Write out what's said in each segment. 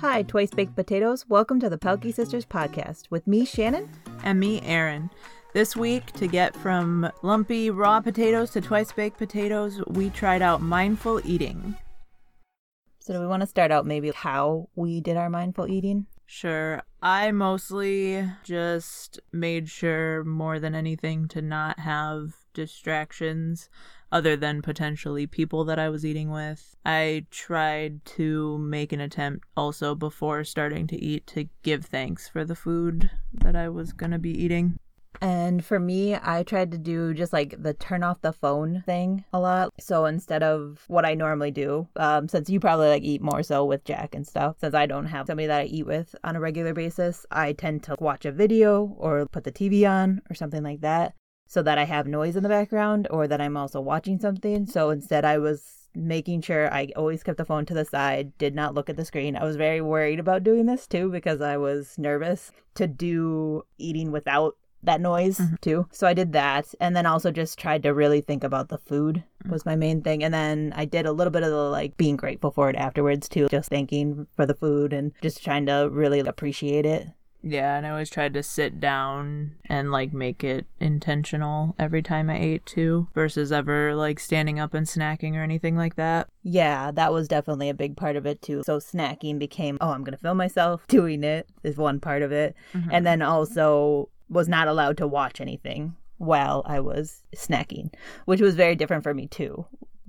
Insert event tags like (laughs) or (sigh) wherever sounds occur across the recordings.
Hi, Twice Baked Potatoes. Welcome to the Pelkey Sisters podcast with me, Shannon. And me, Aaron. This week, to get from lumpy raw potatoes to twice baked potatoes, we tried out mindful eating. So, do we want to start out maybe how we did our mindful eating? Sure. I mostly just made sure more than anything to not have distractions other than potentially people that I was eating with. I tried to make an attempt also before starting to eat to give thanks for the food that I was going to be eating. And for me, I tried to do just like the turn off the phone thing a lot. So instead of what I normally do, um, since you probably like eat more so with Jack and stuff, since I don't have somebody that I eat with on a regular basis, I tend to watch a video or put the TV on or something like that so that I have noise in the background or that I'm also watching something. So instead, I was making sure I always kept the phone to the side, did not look at the screen. I was very worried about doing this too because I was nervous to do eating without that noise mm-hmm. too. So I did that and then also just tried to really think about the food mm-hmm. was my main thing. And then I did a little bit of the like being grateful for it afterwards too, just thanking for the food and just trying to really appreciate it. Yeah, and I always tried to sit down and like make it intentional every time I ate too, versus ever like standing up and snacking or anything like that. Yeah, that was definitely a big part of it too. So snacking became, oh, I'm going to film myself doing it is one part of it. Mm-hmm. And then also was not allowed to watch anything while I was snacking, which was very different for me too.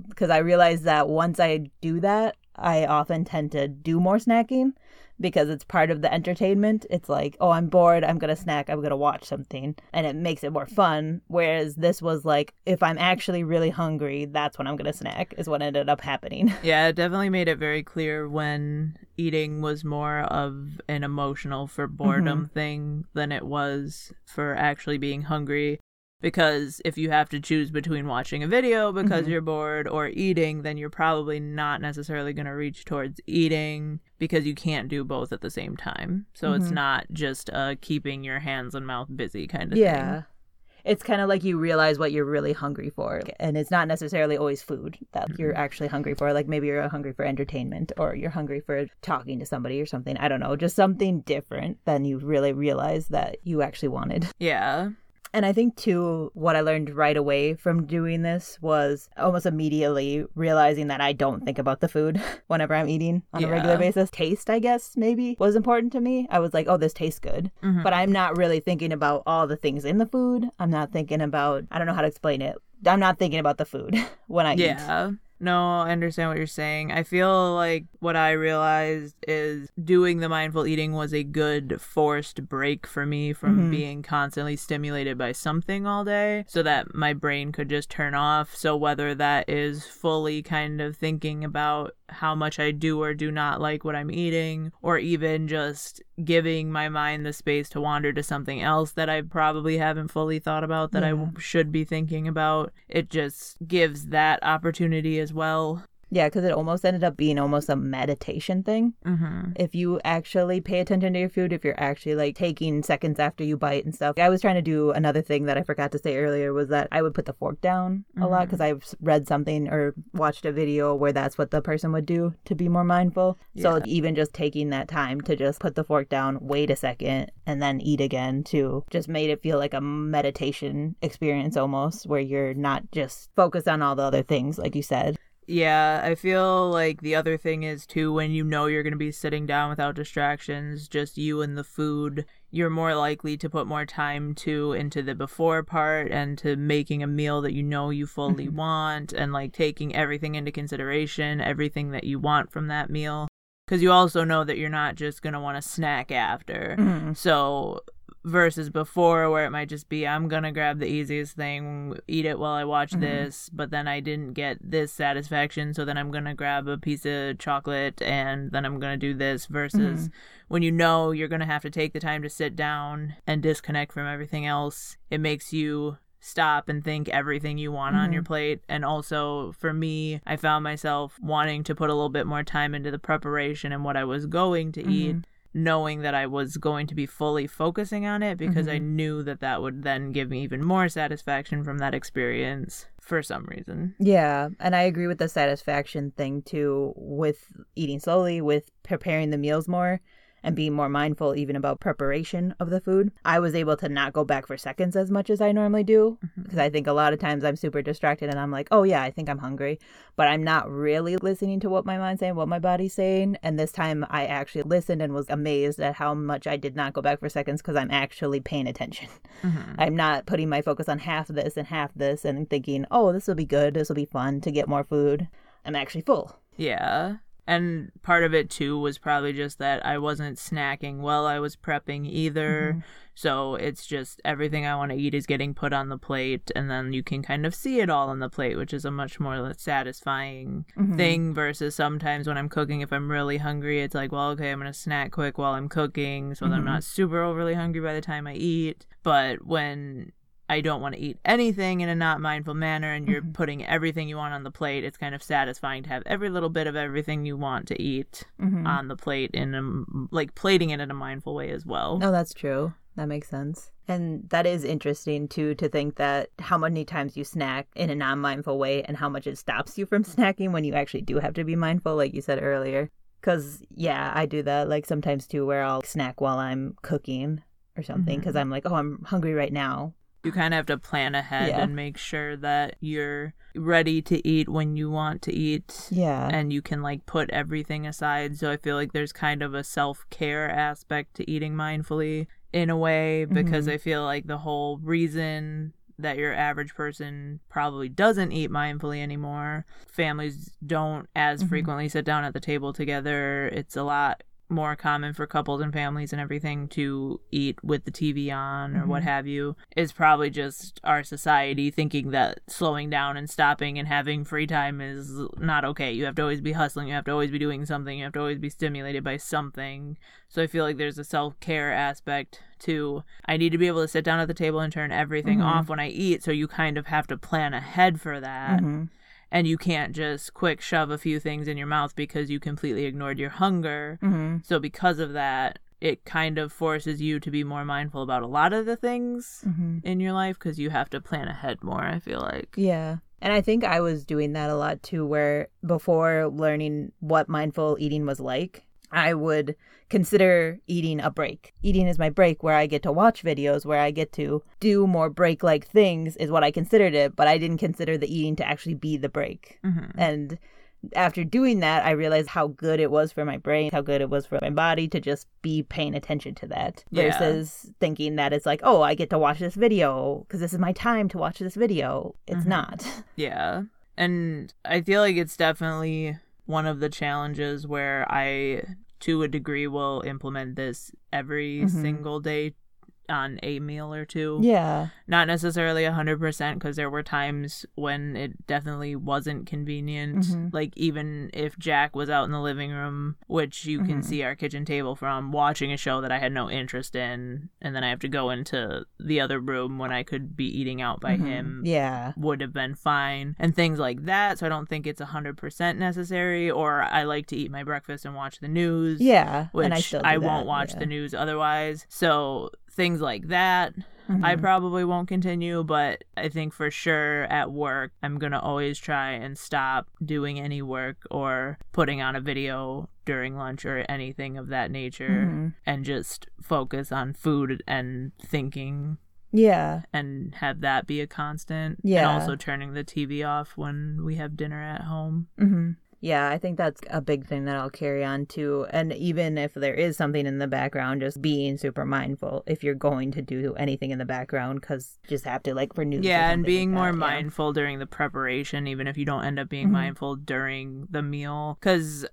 Because I realized that once I do that, I often tend to do more snacking because it's part of the entertainment. It's like, oh, I'm bored, I'm going to snack, I'm going to watch something, and it makes it more fun. Whereas this was like, if I'm actually really hungry, that's when I'm going to snack, is what ended up happening. (laughs) Yeah, it definitely made it very clear when eating was more of an emotional for boredom mm-hmm. thing than it was for actually being hungry because if you have to choose between watching a video because mm-hmm. you're bored or eating then you're probably not necessarily going to reach towards eating because you can't do both at the same time so mm-hmm. it's not just uh keeping your hands and mouth busy kind of yeah thing. it's kind of like you realize what you're really hungry for and it's not necessarily always food that mm-hmm. you're actually hungry for like maybe you're hungry for entertainment or you're hungry for talking to somebody or something i don't know just something different than you really realize that you actually wanted yeah and I think, too, what I learned right away from doing this was almost immediately realizing that I don't think about the food (laughs) whenever I'm eating on yeah. a regular basis. Taste, I guess, maybe was important to me. I was like, oh, this tastes good. Mm-hmm. But I'm not really thinking about all the things in the food. I'm not thinking about, I don't know how to explain it. I'm not thinking about the food (laughs) when I yeah. eat. Yeah. No, I understand what you're saying. I feel like what I realized is doing the mindful eating was a good forced break for me from mm-hmm. being constantly stimulated by something all day so that my brain could just turn off. So, whether that is fully kind of thinking about how much I do or do not like what I'm eating, or even just giving my mind the space to wander to something else that I probably haven't fully thought about that yeah. I should be thinking about. It just gives that opportunity as well. Yeah, because it almost ended up being almost a meditation thing. Mm-hmm. If you actually pay attention to your food, if you're actually like taking seconds after you bite and stuff. I was trying to do another thing that I forgot to say earlier was that I would put the fork down mm-hmm. a lot because mm-hmm. I've read something or watched a video where that's what the person would do to be more mindful. Yeah. So even just taking that time to just put the fork down, wait a second, and then eat again too, just made it feel like a meditation experience almost where you're not just focused on all the other things, like you said. Yeah, I feel like the other thing is too when you know you're going to be sitting down without distractions, just you and the food, you're more likely to put more time to into the before part and to making a meal that you know you fully (laughs) want and like taking everything into consideration, everything that you want from that meal. Because you also know that you're not just going to want to snack after. Mm-hmm. So versus before where it might just be I'm gonna grab the easiest thing, eat it while I watch mm-hmm. this, but then I didn't get this satisfaction, so then I'm gonna grab a piece of chocolate and then I'm gonna do this versus mm-hmm. when you know you're gonna have to take the time to sit down and disconnect from everything else, it makes you stop and think everything you want mm-hmm. on your mm-hmm. plate. And also for me, I found myself wanting to put a little bit more time into the preparation and what I was going to eat mm-hmm knowing that I was going to be fully focusing on it because I mm-hmm. knew that that would then give me even more satisfaction from that experience for some reason. Yeah, and I agree with the satisfaction thing too with eating slowly, with preparing the meals more and being more mindful even about preparation of the food. I was able to not go back for seconds as much as I normally do mm-hmm. because I think a lot of times I'm super distracted and I'm like, "Oh yeah, I think I'm hungry," but I'm not really listening to what my mind's saying, what my body's saying. And this time I actually listened and was amazed at how much I did not go back for seconds because I'm actually paying attention. Mm-hmm. I'm not putting my focus on half this and half this and thinking, "Oh, this will be good. This will be fun to get more food." I'm actually full. Yeah. And part of it too was probably just that I wasn't snacking while I was prepping either. Mm-hmm. So it's just everything I want to eat is getting put on the plate, and then you can kind of see it all on the plate, which is a much more satisfying mm-hmm. thing versus sometimes when I'm cooking, if I'm really hungry, it's like, well, okay, I'm going to snack quick while I'm cooking so that I'm mm-hmm. not super overly hungry by the time I eat. But when I don't want to eat anything in a not mindful manner and you're mm-hmm. putting everything you want on the plate, it's kind of satisfying to have every little bit of everything you want to eat mm-hmm. on the plate in a, like plating it in a mindful way as well. No, that's true. That makes sense. And that is interesting too to think that how many times you snack in a non mindful way and how much it stops you from (laughs) snacking when you actually do have to be mindful, like you said earlier. Because, yeah, I do that like sometimes too, where I'll snack while I'm cooking or something because mm-hmm. I'm like, oh, I'm hungry right now. You kind of have to plan ahead Yeah. and make sure that you're ready to eat when you want to eat. Yeah. And you can like put everything aside. So I feel like there's kind of a self care aspect to eating mindfully in a way because mm-hmm. I feel like the whole reason that your average person probably doesn't eat mindfully anymore. Families don't as mm-hmm. frequently sit down at the table together. It's a lot more common for couples and families and everything to eat with the TV on or what mm-hmm. have you is probably just our society thinking that slowing down and stopping and having free time is not okay. You have to always be hustling, you have to always be doing something, you have to always be stimulated by something. So I feel like there's a self care aspect to I need to be able to sit down at the table and turn everything mm-hmm. off when I eat. So you kind of have to plan ahead for that. Mm-hmm. And you can't just quick shove a few things in your mouth because you completely ignored your hunger. Mm-hmm. So because of that, it kind of forces you to be more mindful about a lot of the things mm-hmm. in your life because you have to plan ahead more, I feel like. Yeah. And I think I was doing that a lot too, where before learning what mindful eating was like, I would consider eating a break. Eating is my break where I get to watch videos, where I get to do more break like things, is what I considered it, but I didn't consider the eating to actually be the break. Mm-hmm. And after doing that, I realized how good it was for my brain, how good it was for my body to just be paying attention to that Yeah. versus thinking that it's like, oh, I get to watch this video because this is my time to watch this video. It's mm-hmm. not. (laughs) Yeah. And I feel like it's definitely one of the challenges where I, to a degree, will implement this every mm-hmm. single day on a meal or two. Yeah. Not necessarily 100% because there were times when it definitely wasn't convenient. Mm-hmm. Like, even if Jack was out in the living room, which you can mm-hmm. see our kitchen table from, watching a show that I had no interest in, and then I have to go into the other room when I could be eating out by mm-hmm. him Yeah. would have been fine and things like that so i don't think it's 100% necessary or i like to eat my breakfast and watch the news Yeah. which and I I, won't watch yeah. the news otherwise so things like that I Mm-hmm. probably won't continue, but I think for sure at work, I'm going to always try and stop doing any work or putting on a video during lunch or anything of that nature Mm-hmm. and just focus on food and thinking Yeah. and have that be a constant. Yeah. And also turning the TV off when we have dinner at home. hmm Yeah, I think that's a big thing that I'll carry on to. And even if there is something in the background, just being super mindful if you're going to do anything in the background, because just have to like for news. Yeah, and being like more that, yeah. mindful during the preparation, even if you don't end up being Mhm. mindful during the meal. Because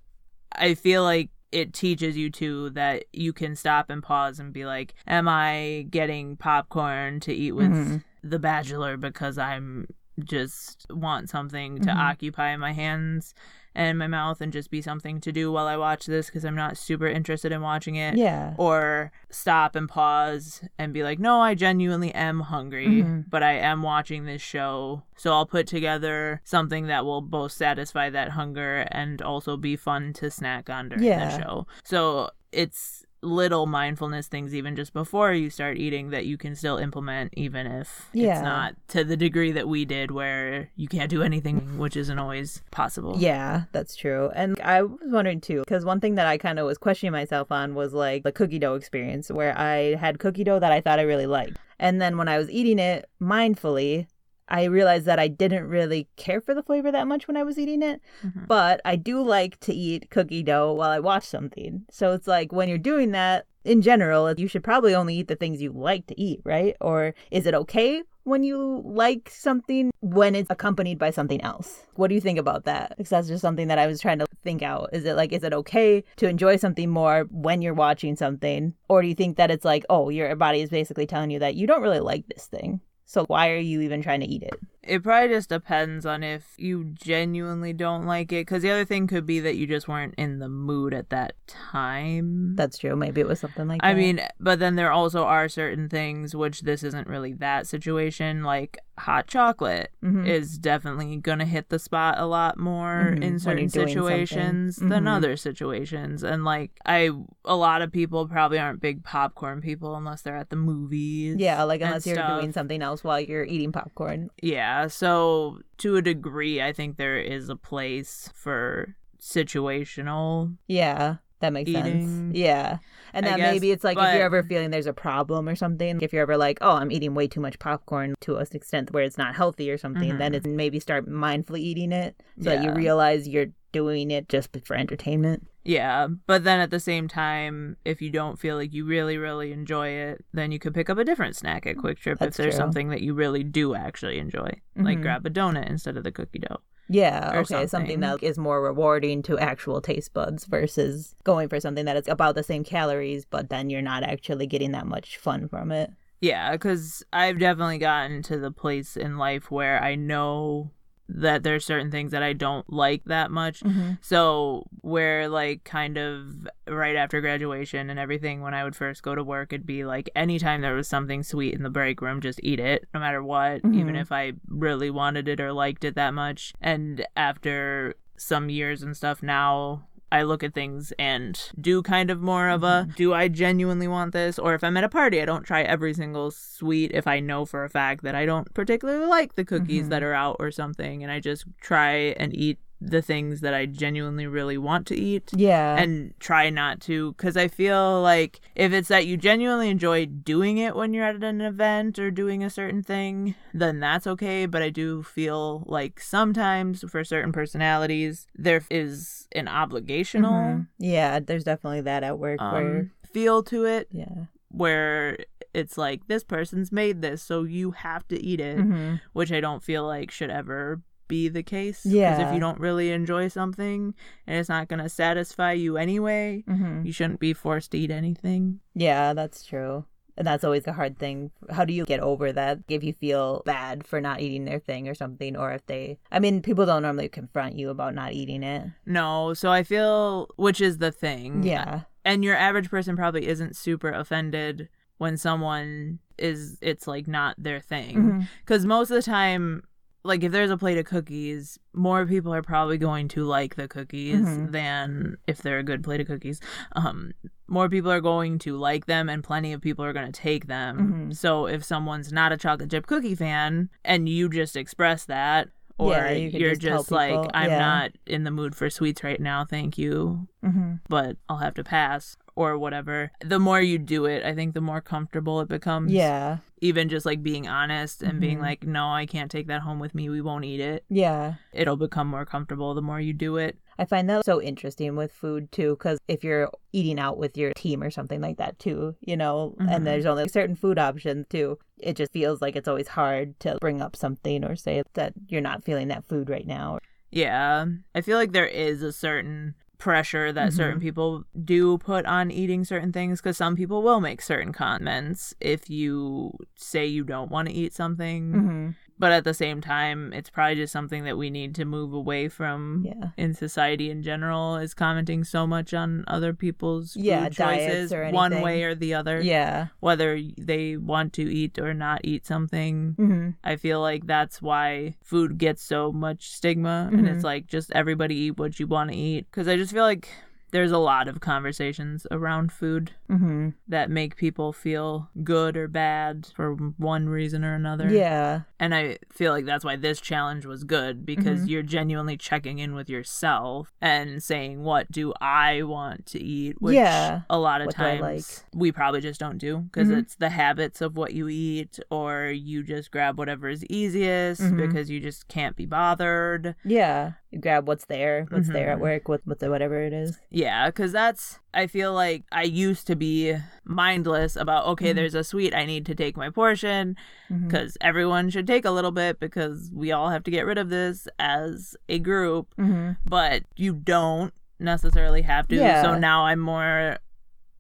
I feel like it teaches you too that you can stop and pause and be like, Am I getting popcorn to eat with Mhm. The Bachelor because I'm just want something to Mhm. occupy my hands and my mouth and just be something to do while I watch this because I'm not super interested in watching it? Yeah. or stop and pause and be like, no, I genuinely am hungry, Mhm. but I am watching this show. So I'll put together something that will both satisfy that hunger and also be fun to snack on during Yeah. the show. So it's little mindfulness things even just before you start eating that you can still implement even if Yeah. it's not to the degree that we did where you can't do anything which isn't always possible Yeah, that's true. And I was wondering too, because one thing that I kind of was questioning myself on was like the cookie dough experience, where I had cookie dough that I thought I really liked. And then when I was eating it mindfully, I realized that I didn't really care for the flavor that much when I was eating it. Mhm. But I do like to eat cookie dough while I watch something. So it's like when you're doing that, in general, you should probably only eat the things you like to eat, right? Or is it okay when you like something when it's accompanied by something else? What do you think about that? Because that's just something that I was trying to think out. Is it like, is it okay to enjoy something more when you're watching something? Or do you think that it's like, oh, your body is basically telling you that you don't really like this thing? So why are you even trying to eat it? It probably just depends on if you genuinely don't like it. Because the other thing could be that you just weren't in the mood at that time. That's true. Maybe it was something like I that. mean, but then there also are certain things which this isn't really that situation. Like hot chocolate Mhm. is definitely gonna hit the spot a lot more Mhm, in certain situations something. than other situations. And like I, a lot of people probably aren't big popcorn people unless they're at the movies. Yeah, like unless you're stuff. doing something else while you're eating popcorn. Yeah, so to a degree, I think there is a place for situational. Yeah, that makes Eating, sense. Yeah. And I then guess, maybe it's like if you're ever feeling there's a problem or something, if you're ever like, oh, I'm eating way too much popcorn to an extent where it's not healthy or something, then Mhm. it's maybe start mindfully eating it so that you realize you're doing it just for entertainment. Yeah, but then at the same time, if you don't feel like you really, really enjoy it, then you could pick up a different snack at QuikTrip That's if there's true. something that you really do actually enjoy. Like Mhm. grab a donut instead of the cookie dough. Yeah, okay, something. something. that is more rewarding to actual taste buds versus going for something that is about the same calories, but then you're not actually getting that much fun from it. Yeah, because I've definitely gotten to the place in life where I know that there's certain things that I don't like that much. Mm-hmm. So, where like kind of right after graduation and everything, when I would first go to work, it'd be like anytime there was something sweet in the break room, just eat it, no matter what, even Mhm. if I really wanted it or liked it that much. And after some years and stuff, now I look at things and do kind of more of a do I genuinely want this? Or if I'm at a party, I don't try every single sweet if I know for a fact that I don't particularly like the cookies Mhm. that are out or something. And I just try and eat the things that I genuinely really want to eat Yeah. and try not to because I feel like if it's that you genuinely enjoy doing it when you're at an event or doing a certain thing, then that's okay. But I do feel like sometimes for certain personalities, there is an obligational Mhm. Yeah, there's definitely that at work where um, feel to it yeah. where it's like this person's made this, so you have to eat it, hmm which I don't feel like should ever be the case. Because Yeah. if you don't really enjoy something and it's not going to satisfy you anyway, hmm you shouldn't be forced to eat anything. Yeah, that's true. And that's always a hard thing. How do you get over that if you feel bad for not eating their thing or something? Or if they, I mean, people don't normally confront you about not eating it. No, so I feel, which is the thing. Yeah. And your average person probably isn't super offended when someone is, it's like not their thing. Because most of the time, like if there's a plate of cookies, more people are probably going to like the cookies Mhm. than if they're a good plate of cookies. Um, more people are going to like them, and plenty of people are going to take them. Mhm. So if someone's not a chocolate chip cookie fan, and you just express that. Or Yeah, you you're just just like, people, I'm yeah. not in the mood for sweets right now, thank you hmm but I'll have to pass or whatever. The more you do it, I think the more comfortable it becomes. Yeah. Even just like being honest and being Mhm. like, no, I can't take that home with me. We won't eat it. Yeah. It'll become more comfortable the more you do it. I find that so interesting with food too, because if you're eating out with your team or something like that too, you know, Mhm. and there's only certain food options too, it just feels like it's always hard to bring up something or say that you're not feeling that food right now. Yeah. I feel like there is a certain pressure that Mhm. certain people do put on eating certain things because some people will make certain comments if you say you don't want to eat something. Mm-hmm. But at the same time, it's probably just something that we need to move away from Yeah. in society in general is commenting so much on other people's food Yeah, choices one way or the other. Yeah. Whether they want to eat or not eat something. Mm-hmm. I feel like that's why food gets so much stigma and Mhm. it's like just everybody eat what you want to eat cuz I just feel like there's a lot of conversations around food Mm-hmm. that make people feel good or bad for one reason or another. Yeah. And I feel like that's why this challenge was good because Mm-hmm. you're genuinely checking in with yourself and saying, What do I want to eat? Which Yeah. a lot of What times like? we probably just don't do because Mhm. it's the habits of what you eat, or you just grab whatever is easiest Mhm. because you just can't be bothered. Yeah. You grab what's there, what's there at Mhm. work, with with the whatever it is. Yeah, because that's, I feel like I used to be mindless about, okay, Mhm. there's a sweet, I need to take my portion. Because everyone should take a little bit because we all have to get rid of this as a group, Mm-hmm. but you don't necessarily have to. Yeah. So now I'm more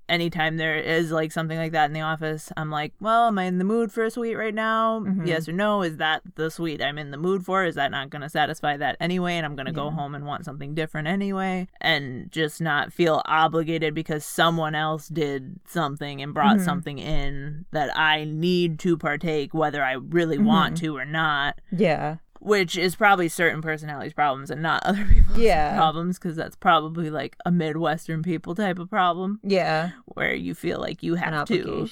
anytime there is like something like that in the office, I'm like, well, am I in the mood for a sweet right now? Mhm. Yes or no? Is that the sweet I'm in the mood for? Is that not going to satisfy that anyway? And I'm going to go home and want something different anyway, and just not feel obligated because someone else did something and brought Mhm. something in that I need to partake, whether I really want Mhm. to or not Yeah. Which is probably certain personalities problems and not (laughs) other people's Yeah. problems because that's probably like a midwestern people type of problem Yeah. where you feel like you have to.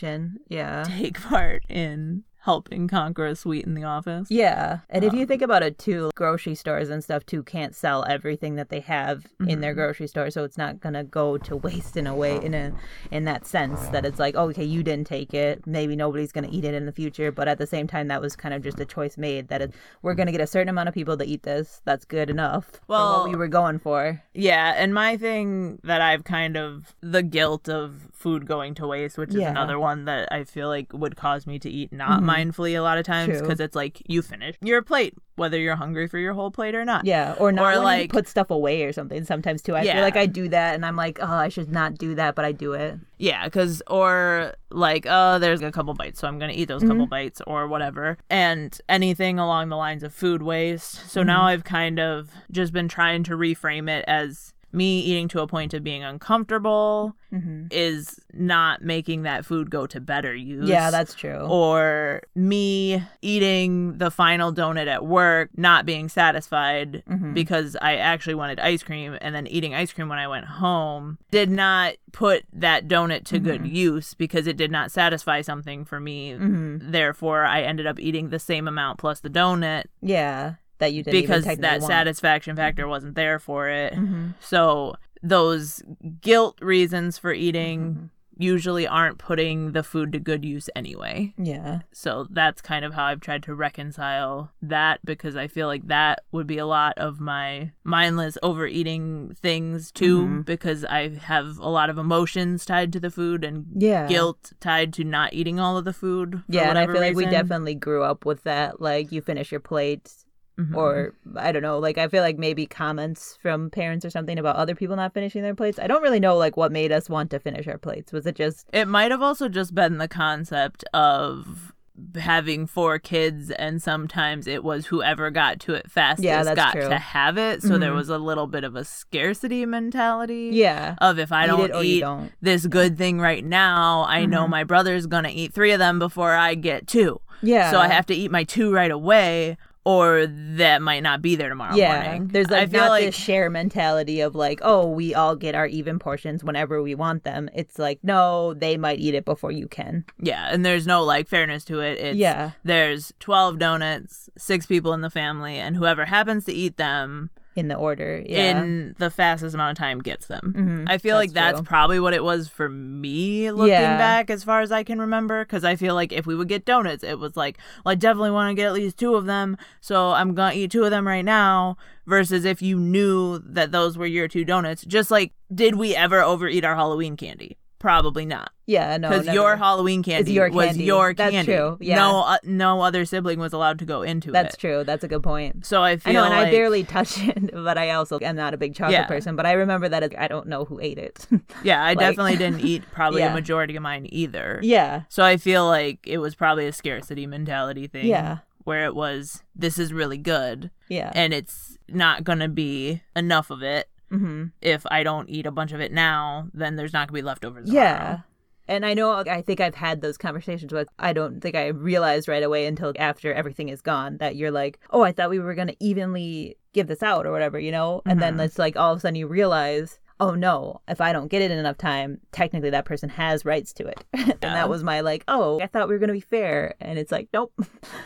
Yeah. take (laughs) part in helping conquer a sweet in the office Yeah. And if you Um, think about it too, grocery stores and stuff too can't sell everything that they have in their Mhm. grocery store, so it's not gonna go to waste in a way in a in that sense that it's like, oh, okay, you didn't take it. Maybe nobody's gonna eat it in the future, but at the same time that was kind of just a choice made that it, we're gonna get a certain amount of people to eat this. That's good enough for Well- what we were going for. yeah and my thing that i've kind of the guilt of food going to waste which is Yeah. another one that i feel like would cause me to eat not Mhm. Mindfully a lot of times True. because it's like you finish your plate whether you're hungry for your whole plate or not Yeah, or not Or, like- put stuff away or something. Sometimes too, I Yeah. feel like I do that, and I'm like, oh, I should not do that, but I do it. Yeah, because, or like, oh, there's a couple bites, so I'm going to eat those couple Mhm. bites or whatever. And anything along the lines of food waste. So now Mm-hmm. I've kind of just been trying to reframe it as me eating to a point of being uncomfortable hmm is not making that food go to better use. Yeah, that's true. Or me eating the final donut at work, not being satisfied Mhm. because I actually wanted ice cream, and then eating ice cream when I went home did not put that donut to good Mhm. use because it did not satisfy something for me. hmm Therefore, I ended up eating the same amount plus the donut Yeah, that you didn't because that satisfaction factor wasn't there for it. hmm So, those guilt reasons for eating Mm-hmm. usually aren't putting the food to good use anyway. Yeah. So that's kind of how I've tried to reconcile that because I feel like that would be a lot of my mindless overeating things too Mhm. because I have a lot of emotions tied to the food and Yeah. guilt tied to not eating all of the food. Yeah, and I feel like we definitely grew up with that. Like you finish your plate, Mhm. or I don't know. Like I feel like maybe comments from parents or something about other people not finishing their plates. I don't really know like what made us want to finish our plates. Was it just It might have also just been the concept of having four kids and sometimes it was whoever got to it fastest Yeah, got true. to have it so there Mhm. was a little bit of a scarcity mentality yeah? of if i eat don't it eat don't. this good thing right now i know Mhm. my brother's gonna eat three of them before i get two Yeah. so i have to eat my two right away or that might not be there tomorrow yeah, morning there's i like feel not like this share mentality of like, oh, we all get our even portions whenever we want them. It's like, no, they might eat it before you can. yeah and there's no like fairness to it it's Yeah. there's 12 donuts six people in the family and whoever happens to eat them In the order, yeah. in the fastest amount of time gets them. Mhm, I feel like that's that's true. probably what it was for me looking Yeah. back as far as I can remember because I feel like if we would get donuts it was like well I definitely want to get at least two of them so I'm going to eat two of them right now versus if you knew that those were your two donuts just like did we ever overeat our Halloween candy? Probably not yeah, no, because your Halloween candy your was candy. your That's candy. true, yeah. No, uh, no other sibling was allowed to go into That's it. That's true. That's a good point. So I feel I know, and like I barely touch (laughs) it, but I also am not a big chocolate Yeah. person. But I remember that I don't know who ate it. (laughs) Yeah, I Like- definitely didn't eat (laughs) probably Yeah. a majority of mine either. yeah, So I feel like it was probably a scarcity mentality thing. Yeah. Where it was, this is really good, yeah, and it's not going to be enough of it. Hmm If I don't eat a bunch of it now, then there's not going to be leftovers. yeah. tomorrow. And I know, I think I've had those conversations with. I don't think I realized right away until after everything is gone that you're like, oh, I thought we were gonna evenly give this out or whatever, you know. And then Mhm. it's like all of a sudden you realize, oh no, if I don't get it in enough time, technically that person has rights to it. (laughs) and that was my like, oh, I thought we were going to be fair. And it's like, nope,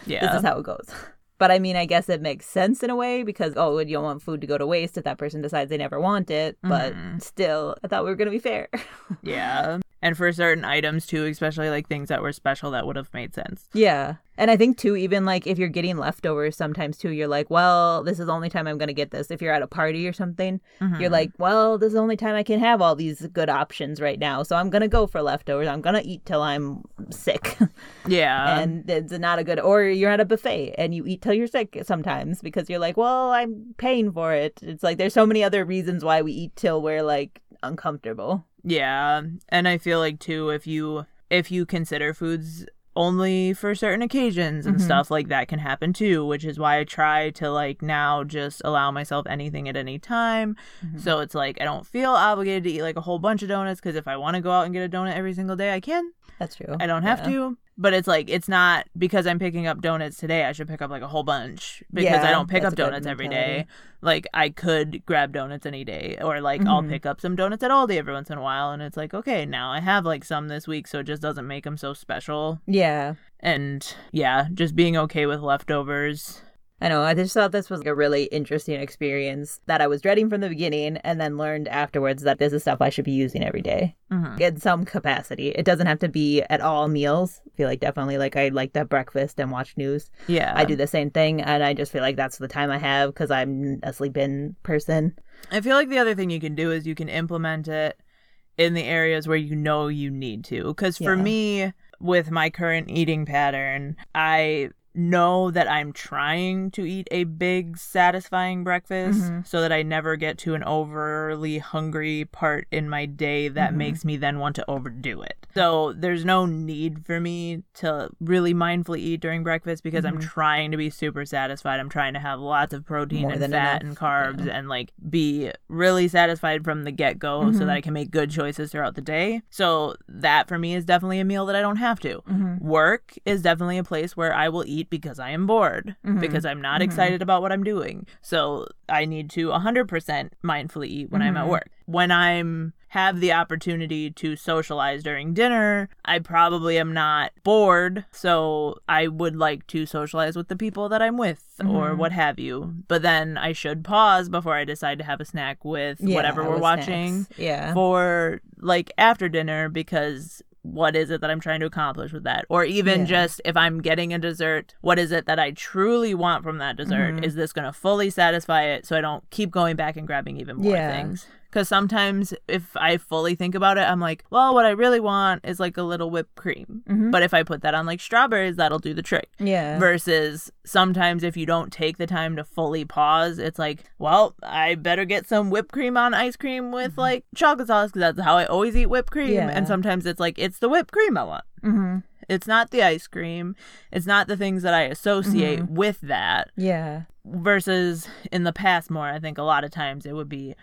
Yeah. (laughs) this is how it goes. But I mean, I guess it makes sense in a way because, oh, you don't want food to go to waste if that person decides they never want it. But Mhm. still, I thought we were going to be fair. (laughs) yeah. And for certain items too, especially like things that were special that would have made sense. Yeah. And I think too, even like if you're getting leftovers sometimes too, you're like, well, this is the only time I'm going to get this. If you're at a party or something, Mhm. you're like, well, this is the only time I can have all these good options right now. So I'm going to go for leftovers. I'm going to eat till I'm sick. (laughs) yeah. and it's not a good, or you're at a buffet and you eat till you're sick sometimes because you're like, well, I'm paying for it. It's like there's so many other reasons why we eat till we're like uncomfortable. Yeah, and I feel like too if you if you consider foods only for certain occasions and Mhm. stuff like that can happen too, which is why I try to like now just allow myself anything at any time. Mhm. So it's like I don't feel obligated to eat like a whole bunch of donuts because if I want to go out and get a donut every single day, I can. That's true. I don't have Yeah. to. But it's like it's not because I'm picking up donuts today. I should pick up like a whole bunch because I don't pick up donuts every day. Like I could grab donuts any day, or like I'll Mhm. pick up some donuts at Aldi every once in a while, and it's like okay, now I have like some this week, so it just doesn't make them so special. Yeah. And yeah, just being okay with leftovers. I know. I just thought this was a really interesting experience that I was dreading from the beginning and then learned afterwards that this is stuff I should be using every day Mhm. in some capacity. It doesn't have to be at all meals. I feel like definitely like I like to breakfast and watch news. Yeah, I do the same thing and I just feel like that's the time I have because I'm a sleep in person. I feel like the other thing you can do is you can implement it in the areas where you know you need to. Because for Yeah. me, with my current eating pattern, I know that I'm trying to eat a big, satisfying breakfast Mhm. so that I never get to an overly hungry part in my day that Mhm. makes me then want to overdo it. So there's no need for me to really mindfully eat during breakfast because I'm Mhm. trying to be super satisfied. I'm trying to have lots of protein More and fat enough, and carbs yeah. and like be really satisfied from the get go so that I can make good choices throughout the day. So that for me is definitely a meal that I don't have to. Mm-hmm. Work is definitely a place where I will eat because I am bored, Mhm. because I'm not Mhm. excited about what I'm doing. So I need to 100% mindfully eat when I'm at Mhm. work. When I'm have the opportunity to socialize during dinner, I probably am not bored, so I would like to socialize with the people that I'm with or Mhm. what have you. But then I should pause before I decide to have a snack with whatever we're watching Yeah. for like after dinner because what is it that I'm trying to accomplish with that? Or even Yeah. just if I'm getting a dessert, what is it that I truly want from that dessert? Mhm. Is this going to fully satisfy it so I don't keep going back and grabbing even more Yeah. things? Because sometimes if I fully think about it, I'm like, well, what I really want is like a little whipped cream. Mhm. But if I put that on like strawberries, that'll do the trick. yeah. Versus sometimes if you don't take the time to fully pause, it's like, well, I better get some whipped cream on ice cream with like chocolate sauce because that's how I always eat whipped cream. Yeah. And sometimes it's like, it's the whipped cream I want. mm-hmm. It's not the ice cream. It's not the things that I associate with that. Yeah. Versus in the past, more, I think a lot of times it would be,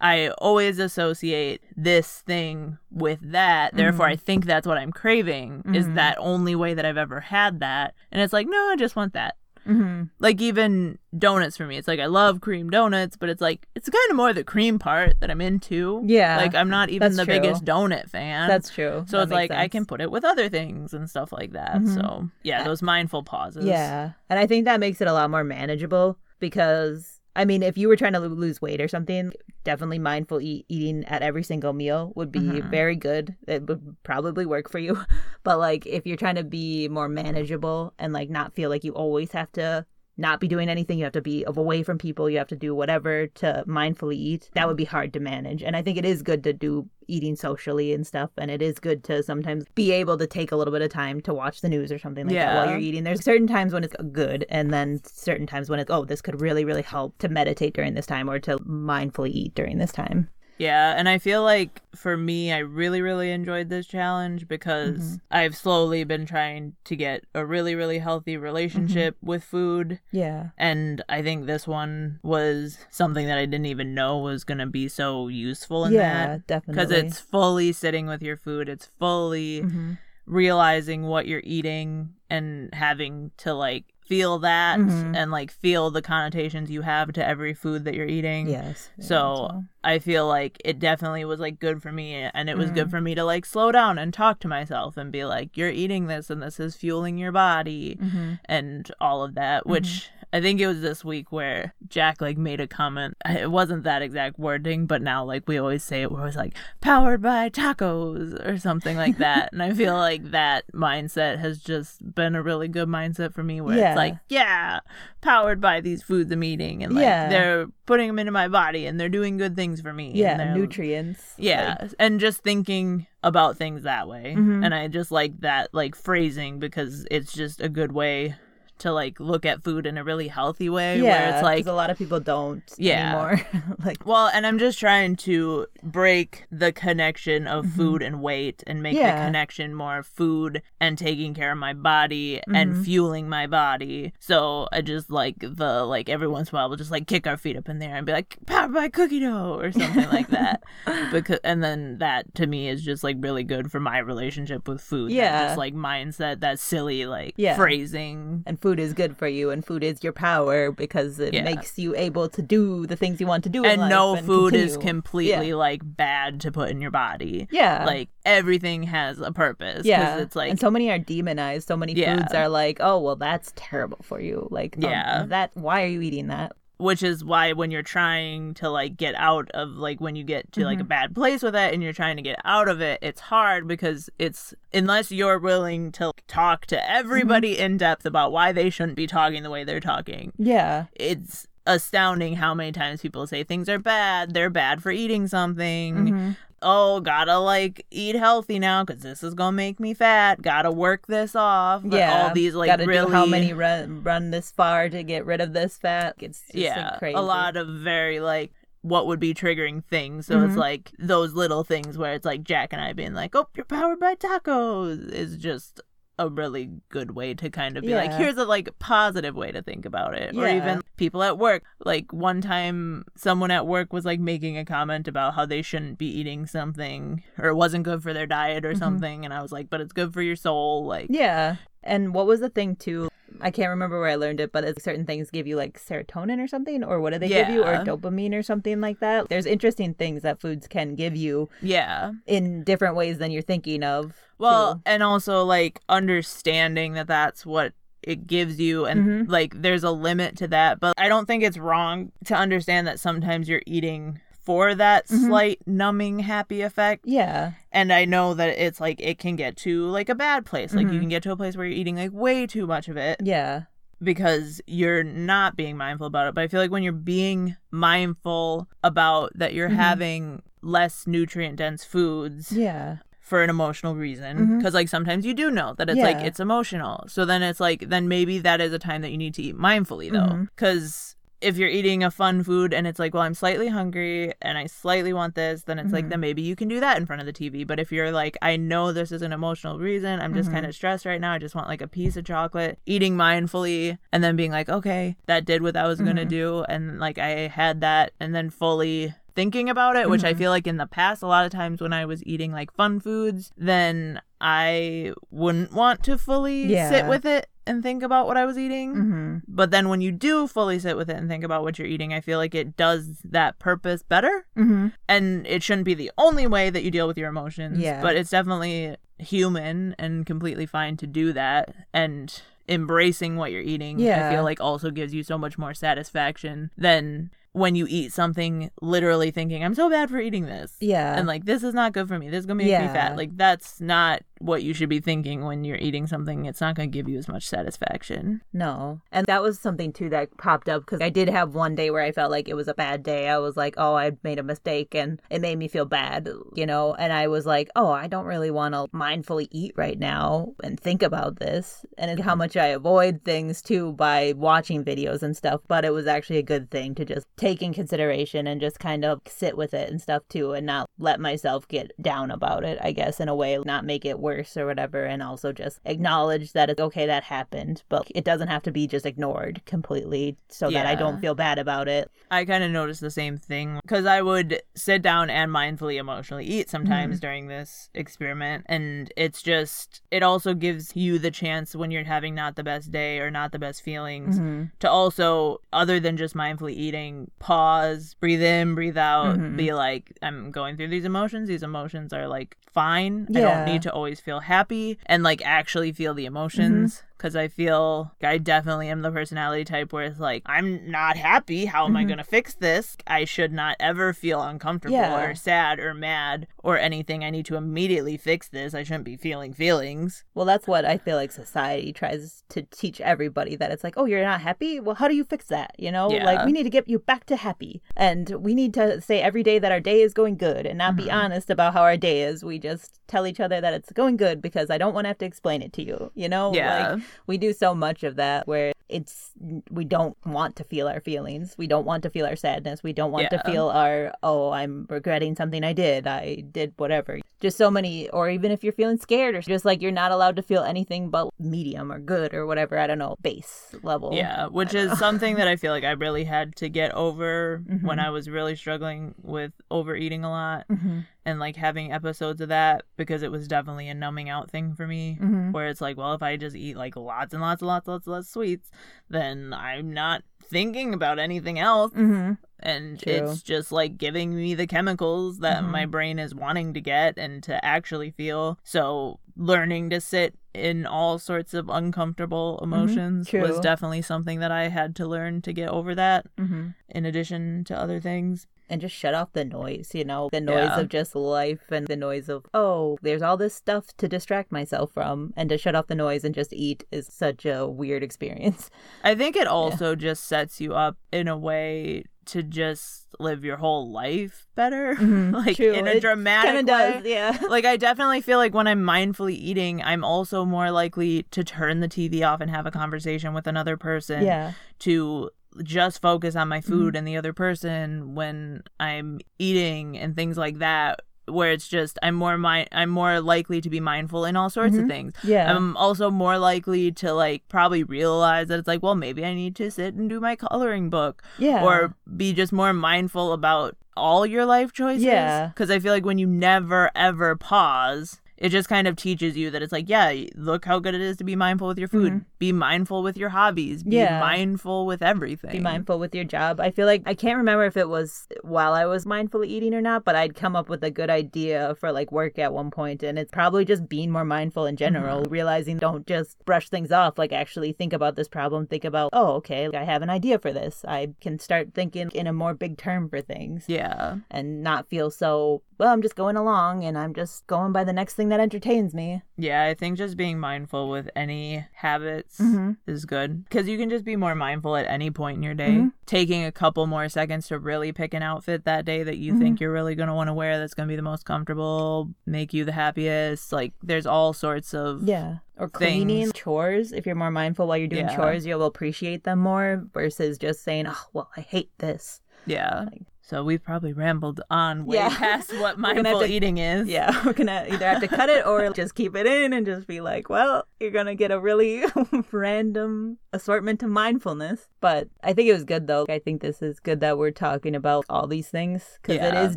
I always associate this thing with that. Therefore, Mhm. I think that's what I'm craving. Is Mhm. that only way that I've ever had that? And it's like, no, I just want that Mm-hmm. like even donuts for me it's like i love cream donuts but it's like it's kind of more the cream part that i'm into Yeah. like i'm not even That's the true. biggest donut fan That's true. so That it's like makes i can put it with other things and stuff like that Mhm. so yeah those mindful pauses Yeah. And I think that makes it a lot more manageable because I mean, if you were trying to lose weight or something, definitely mindful eat- eating at every single meal would be Mhm. very good. It would probably work for you. (laughs) But like if you're trying to be more manageable and like not feel like you always have to not be doing anything, you have to be away from people, you have to do whatever to mindfully eat, that would be hard to manage. And I think it is good to do eating socially and stuff. And it is good to sometimes be able to take a little bit of time to watch the news or something like that while you're eating. There's certain times when it's good, and then certain times when it's, oh, this could really, really help to meditate during this time or to mindfully eat during this time. Yeah, and I feel like for me, I really, really enjoyed this challenge because Mhm. I've slowly been trying to get a really, really healthy relationship Mm-hmm. with food. Yeah. And I think this one was something that I didn't even know was going to be so useful in Yeah, that. definitely. Because it's fully sitting with your food, it's fully hmm realizing what you're eating and having to like feel that Mhm. and like feel the connotations you have to every food that you're eating. Yes. So much I feel like it definitely was like good for me and it was good Mhm. for me to like slow down and talk to myself and be like, you're eating this and this is fueling your body Mhm. and all of that, Mm-hmm. which I think it was this week where Jack like made a comment. It wasn't that exact wording, but now like we always say it where it was like powered by tacos or something like that. and I feel like that mindset has just been a really good mindset for me where Yeah. it's like, yeah, powered by these foods I'm eating and like Yeah. they're putting them into my body and they're doing good things for me. Yeah, nutrients. yeah, like- and just thinking about things that way. Mhm. And I just like that like phrasing because it's just a good way to like look at food in a really healthy way where yeah, it's 'cause like a lot of people don't Yeah. anymore. (laughs) like well, and I'm just trying to break the connection of food and weight and make Mm-hmm. Yeah. the connection more of food and taking care of my body and Mhm. fueling my body. So I just like the like every once in a while we'll just like kick our feet up in there and be like powered by cookie dough or something like that. (laughs) Because and then that to me is just like really good for my relationship with food. Yeah. just like mindset, that silly like Yeah. phrasing. and food is good for you and food is your power because it Yeah. makes you able to do the things you want to do in And no and food is completely Yeah. like bad to put in your body. yeah like everything has a purpose yeah it's like and so many are demonized so many Yeah. foods are like oh well that's terrible for you like um, Yeah. that why are you eating that which is why when you're trying to like get out of like when you get to like a Mm-hmm. bad place with it and you're trying to get out of it it's hard because it's unless you're willing to talk to everybody Mm-hmm. in depth about why they shouldn't be talking the way they're talking yeah it's astounding how many times people say things are bad they're bad for eating something Mm-hmm. Oh gotta like eat healthy now because this is gonna make me fat. Gotta work this off. Yeah all these like gotta really how many run run this far to get rid of this fat? It's just yeah like, crazy. a lot of very like what would be triggering things. So it's Mhm. like those little things where it's like jack and i being like oh you're powered by tacos is just a really good way to kind of be like here's a like positive way to think about it. Or even people at work. Like one time someone at work was like making a comment about how they shouldn't be eating something or it wasn't good for their diet or Mhm. something and i was like but it's good for your soul like yeah. And what was the thing too I can't remember where I learned it, but it's certain things give you like serotonin or something, or what do they give you, or dopamine or something like that. There's interesting things that foods can give you yeah in different ways than you're thinking of. Well, too. and also like understanding that that's what it gives you and Mhm. like there's a limit to that, but I don't think it's wrong to understand that sometimes you're eating for that Mhm. slight numbing happy effect. yeah, And I know that it's like it can get to like a bad place. Like you Mhm. can get to a place where you're eating like way too much of it yeah, because you're not being mindful about it. But I feel like when you're being mindful about that you're Mhm. having less nutrient dense foods yeah, for an emotional reason because like sometimes you do know that it's like it's emotional so then it's like then maybe that is a time that you need to eat mindfully though because if you're eating a fun food and it's like well i'm slightly hungry and i slightly want this then it's like Mhm. then maybe you can do that in front of the tv but if you're like i know this is an emotional reason i'm just Mhm. kind of stressed right now i just want like a piece of chocolate eating mindfully and then being like okay that did what i was gonna Mhm. do and like i had that and then fully thinking about it, which I Mhm. feel like in the past, a lot of times when I was eating like fun foods, then I wouldn't want to fully sit with it and think about what I was eating. hmm But then when you do fully sit with it and think about what you're eating, I feel like it does that purpose better. hmm And it shouldn't be the only way that you deal with your emotions. Yeah. But it's definitely human and completely fine to do that. And embracing what you're eating, I feel like also gives you so much more satisfaction than when you eat something literally thinking, I'm so bad for eating this. Yeah. And like, this is not good for me. This is going to make me fat. Like, that's not what you should be thinking when you're eating something. It's not going to give you as much satisfaction. No. And that was something too that popped up because I did have one day where I felt like it was a bad day. I was like, oh, I made a mistake and it made me feel bad, you know? And I was like, oh, I don't really want to mindfully eat right now and think about this. And how much I avoid things too by watching videos and stuff. But it was actually a good thing to just take in consideration and just kind of sit with it and stuff too and not let myself get down about it, I guess, in a way, not make it worse or whatever. And also just acknowledge that it's okay that happened, but it doesn't have to be just ignored completely so that I don't feel bad about it. I kind of noticed the same thing because I would sit down and mindfully emotionally eat sometimes during this experiment. And it's just, it also gives you the chance when you're having not the best day or not the best feelings to also, other than just mindfully eating, pause, breathe in, breathe out, Mhm. be like, I'm going through these emotions. These emotions are like fine. I don't need to always feel happy and like actually feel the mm-hmm. emotions. Because I feel I definitely am the personality type where it's like, I'm not happy. How am I going to fix this? I should not ever feel uncomfortable Yeah. or sad or mad or anything. I need to immediately fix this. I shouldn't be feeling feelings. Well, that's what I feel like society tries to teach everybody that it's like, oh, you're not happy? Well, how do you fix that? You know, Yeah. like we need to get you back to happy. And we need to say every day that our day is going good and not be Mm-hmm. honest about how our day is. We just tell each other that it's going good because I don't want to have to explain it to you. You know, Yeah. like we do so much of that where it's we don't want to feel our feelings. We don't want to feel our sadness. We don't want Yeah. to feel our oh, I'm regretting something I did. I did whatever. Just so many or even if you're feeling scared or just like you're not allowed to feel anything but medium or good or whatever, I don't know, base level. Yeah, which is something that I feel like I really had to get over when Mhm. I was really struggling with overeating a lot hmm and like having episodes of that because it was definitely a numbing out thing for me. hmm Where it's like, well, if I just eat like lots and lots and lots, lots, lots of sweets, then I'm not thinking about anything else. hmm And True. it's just like giving me the chemicals that Mhm. my brain is wanting to get and to actually feel. So learning to sit in all sorts of uncomfortable emotions was Mm-hmm. True. definitely something that I had to learn to get over that hmm in addition to other things. and just shut off the noise, you know, the noise Yeah. of just life and the noise of, oh, there's all this stuff to distract myself from. And to shut off the noise and just eat is such a weird experience. I think it (laughs) also just sets you up in a way to just live your whole life better, (laughs) like True. in a dramatic Kind way. of does, yeah. (laughs) like I definitely feel like when I'm mindfully eating, I'm also more likely to turn the TV off and have a conversation with another person. Yeah. To just focus on my food Mm-hmm. and the other person when I'm eating and things like that. Where it's just I'm more mind I'm more likely to be mindful in all sorts of Mhm. things. Yeah. I'm also more likely to like probably realize that it's like, well, maybe I need to sit and do my coloring book yeah. or be just more mindful about all your life choices. Yeah. Because I feel like when you never ever pause, it just kind of teaches you that it's like, yeah, look how good it is to be mindful with your food. Be mindful with your hobbies. Be Mm-hmm. Yeah. mindful with everything. be mindful with your job. I feel like I can't remember if it was while I was mindfully eating or not, but I'd come up with a good idea for like work at one point, and it's probably just being more mindful in general, realizing don't just brush things off. Like actually think about this problem. Think about oh okay, I have an idea for this. I can start thinking in a more big term for things. Yeah. And not feel so, well, I'm just going along and I'm just going by the next thing that entertains me. Yeah, I think just being mindful with any habits Mhm. is good because you can just be more mindful at any point in your day. Mhm. Taking a couple more seconds to really pick an outfit that day that you think you're really going to want to wear that's going to be the most comfortable, make you the happiest. Like, there's all sorts of. Yeah. Or cleaning Things. chores. If you're more mindful while you're doing Yeah. chores, you'll appreciate them more versus just saying, oh, well, I hate this. Yeah. So we've probably rambled on way Yeah. past what (laughs) We're gonna have mindful to- eating is. Yeah, (laughs) we're gonna either have to cut it or just keep it in and just be like, well, you're gonna get a really (laughs) random assortment of mindfulness. But I think it was good though. I think this is good that we're talking about all these things because it Yeah. is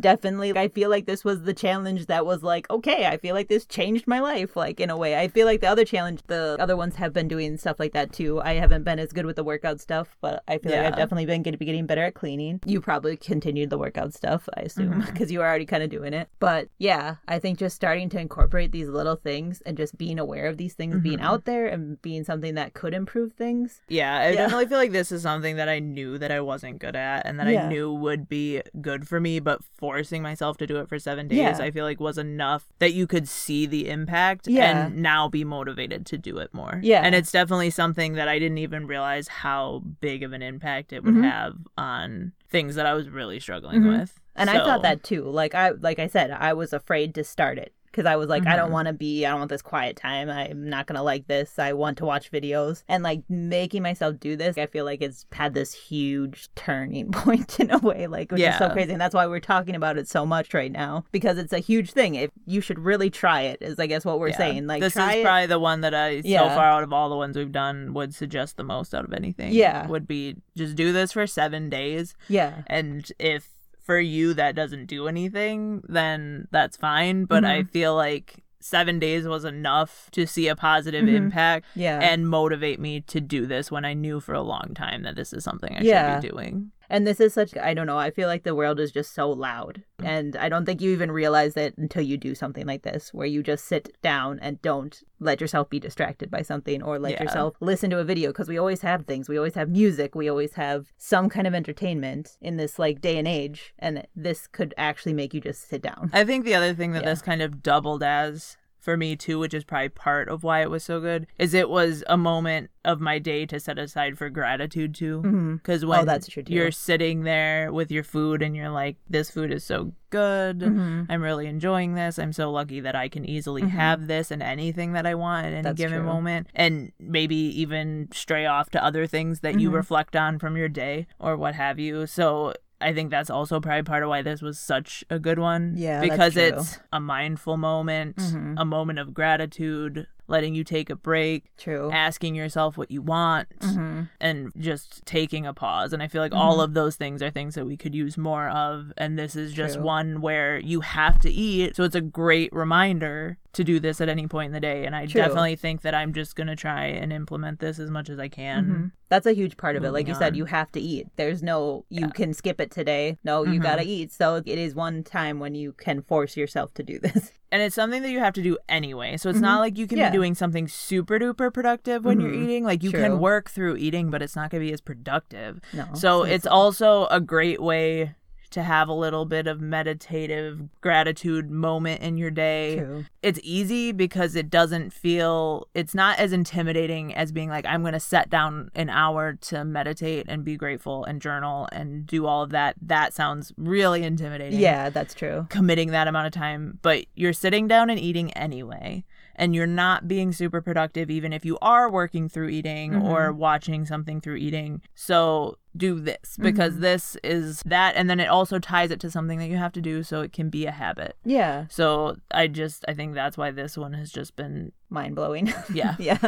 definitely, I feel like this was the challenge that was like, okay, I feel like this changed my life, like in a way. I feel like the other challenge, the other ones have been doing stuff like that too. I haven't been as good with the workout stuff, but I feel like I've definitely been get- getting better at cleaning. You probably continued the workout stuff, I assume, (laughs) because you were already kind of doing it. But yeah, I think just starting to incorporate these little things and just being aware of these things being Mhm. out there and being something that could improve things. Yeah, I Yeah. definitely feel like this is something that I knew that I wasn't good at and that Yeah. I knew would be good for me, but forcing myself to do it for seven days, Yeah. I feel like was enough that you could see the impact and now be motivated to do it more. Yeah. And it's definitely something that I didn't even realize how big of an impact it would Mhm. have on things that I was really struggling Mhm. with. And I thought that too. Like I like I said, I was afraid to start it because I was like, I don't Mhm. want to be, I don't want this quiet time. I'm not going to like this. I want to watch videos. And like making myself do this, I feel like it's had this huge turning (laughs) point in a way, like, which is so crazy. And that's why we're talking about it so much right now because it's a huge thing. If you should really try it, is I guess what we're Yeah. saying. Like, this is it. probably the one that I so far out of all the ones we've done would suggest the most out of anything. Yeah. would be just do this for seven days, yeah. and if for you that doesn't do anything, then that's fine. But I Mhm. feel like seven days was enough to see a positive Mhm. impact Yeah. and motivate me to do this when I knew for a long time that this is something I Yeah. should be doing. And this is such, I don't know, I feel like the world is just so loud. And I don't think you even realize it until you do something like this, where you just sit down and don't let yourself be distracted by something or let Yeah. yourself listen to a video. Because we always have things. We always have music. We always have some kind of entertainment in this like day and age. And this could actually make you just sit down. I think the other thing that Yeah. this kind of doubled as for me too, which is probably part of why it was so good, is it was a moment of my day to set aside for gratitude too. Because when Oh, that's true, too. you're sitting there with your food and you're like, this food is so good. Mhm. I'm really enjoying this. I'm so lucky that I can easily Mhm. have this and anything that I want at any That's given true. moment. And maybe even stray off to other things that you Mhm. reflect on from your day or what have you. So I think that's also probably part of why this was such a good one. Yeah, Because it's a mindful moment, Mhm. a moment of gratitude, letting you take a break, True. asking yourself what you want Mhm. and just taking a pause. And I feel like all Mhm. of those things are things that we could use more of. And this is just True. one where you have to eat. So it's a great reminder to do this at any point in the day. And I True. definitely think that I'm just going to try and implement this as much as I can. Mhm. That's a huge part of it. Like you Moving said, you have to eat. There's no, you Yeah. can skip it today. No, you Mhm. gotta eat. So it is one time when you can force yourself to do this. (laughs) And it's something that you have to do anyway. So it's not Mhm. like you can Yeah. be doing something super duper productive when you're Mhm. eating. Like you True. can work through eating, but it's not going to be as productive. No. So it's also a great way to have a little bit of meditative gratitude moment in your day. true. It's easy because it doesn't feel it's not as intimidating as being like I'm going to set down an hour to meditate and be grateful and journal and do all of that. That sounds really intimidating. Yeah, that's true. Committing that amount of time, but you're sitting down and eating anyway. And you're not being super productive, even if you are working through eating Mhm. or watching something through eating. So do this because Mhm. this is that. And then it also ties it to something that you have to do so it can be a habit. Yeah, So I just, I think that's why this one has just been mind blowing. Yeah. (laughs) yeah,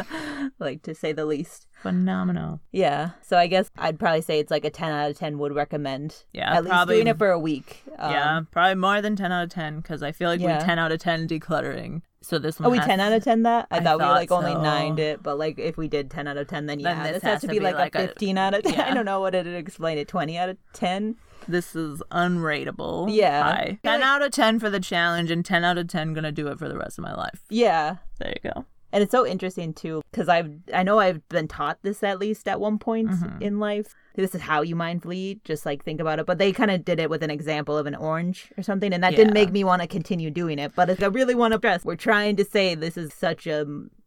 like to say the least. phenomenal. Yeah. So I guess I'd probably say it's like a 10 out of 10 would recommend. Yeah, At least probably- doing it for a week. Um, yeah, probably more than 10 out of 10 because I feel like Yeah. we 10 out of 10 decluttering. So this one Oh, we 10 out of 10 that? I, I thought we like only so. 9'd it, but like if we did 10 out of 10, then Then yeah, this this, has, has to be like, like a a- 15 out of 10. I don't know what it'd explain it. 20 out of 10? This is unrateable. Yeah. High. 10 like- out of 10 for the challenge and 10 out of 10 gonna do it for the rest of my life. Yeah. There you go. And it's so interesting too, because I've I know I've been taught this at least at one point Mhm. in life. This is how you mindfully eat, just like think about it. But they kind of did it with an example of an orange or something, and that didn't make me want to continue doing it. But I really want to stress, we're trying to say this is such a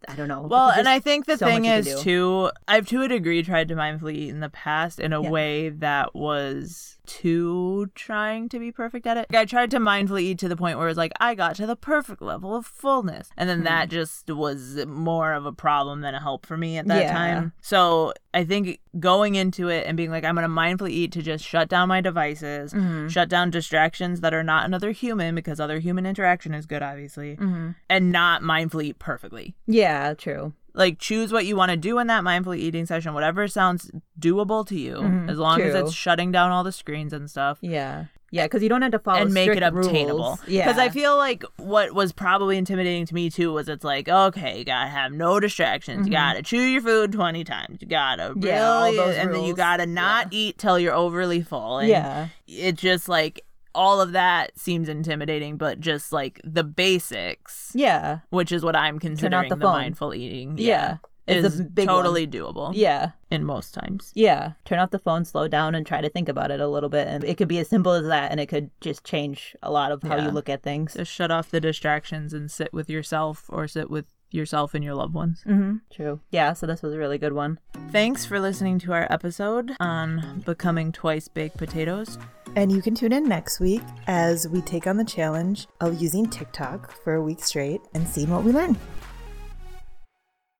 I don't know. Well, and I think the so thing is too, I've to a degree tried to mindfully eat in the past in a Yeah. way that was too trying to be perfect at it. Like, I tried to mindfully eat to the point where it was like I got to the perfect level of fullness, and then Hmm. that just was more of a problem than a help for me at that Yeah. time. So I think going into it and being like I'm gonna mindfully eat to just shut down my devices, Mhm. shut down distractions that are not another human because other human interaction is good, obviously, Mhm. and not mindfully eat perfectly Yeah, true. like choose what you want to do in that mindfully eating session whatever sounds doable to you Mhm, as long as it's shutting down all the screens and stuff Yeah, yeah, because you don't have to follow and make it obtainable. rules. Yeah, because i feel like what was probably intimidating to me too was it's like okay you gotta have no distractions. Mhm. you gotta chew your food 20 times. You gotta really Yeah, all those and then you gotta not eat till you're overly full. And yeah, it's just like all of that seems intimidating but just like the basics yeah, which is what i'm considering the the, mindful eating. Yeah. It's is a big one. totally doable Yeah, in most times. Yeah, turn off the phone, slow down, and try to think about it a little bit. And it could be as simple as that, and it could just change a lot of how Yeah. you look at things. Just shut off the distractions and sit with yourself or sit with yourself and your loved ones. Mm-hmm. True. Yeah, so this was a really good one. Thanks for listening to our episode on becoming twice baked potatoes. And you can tune in next week as we take on the challenge of using TikTok for a week straight and seeing what we learn.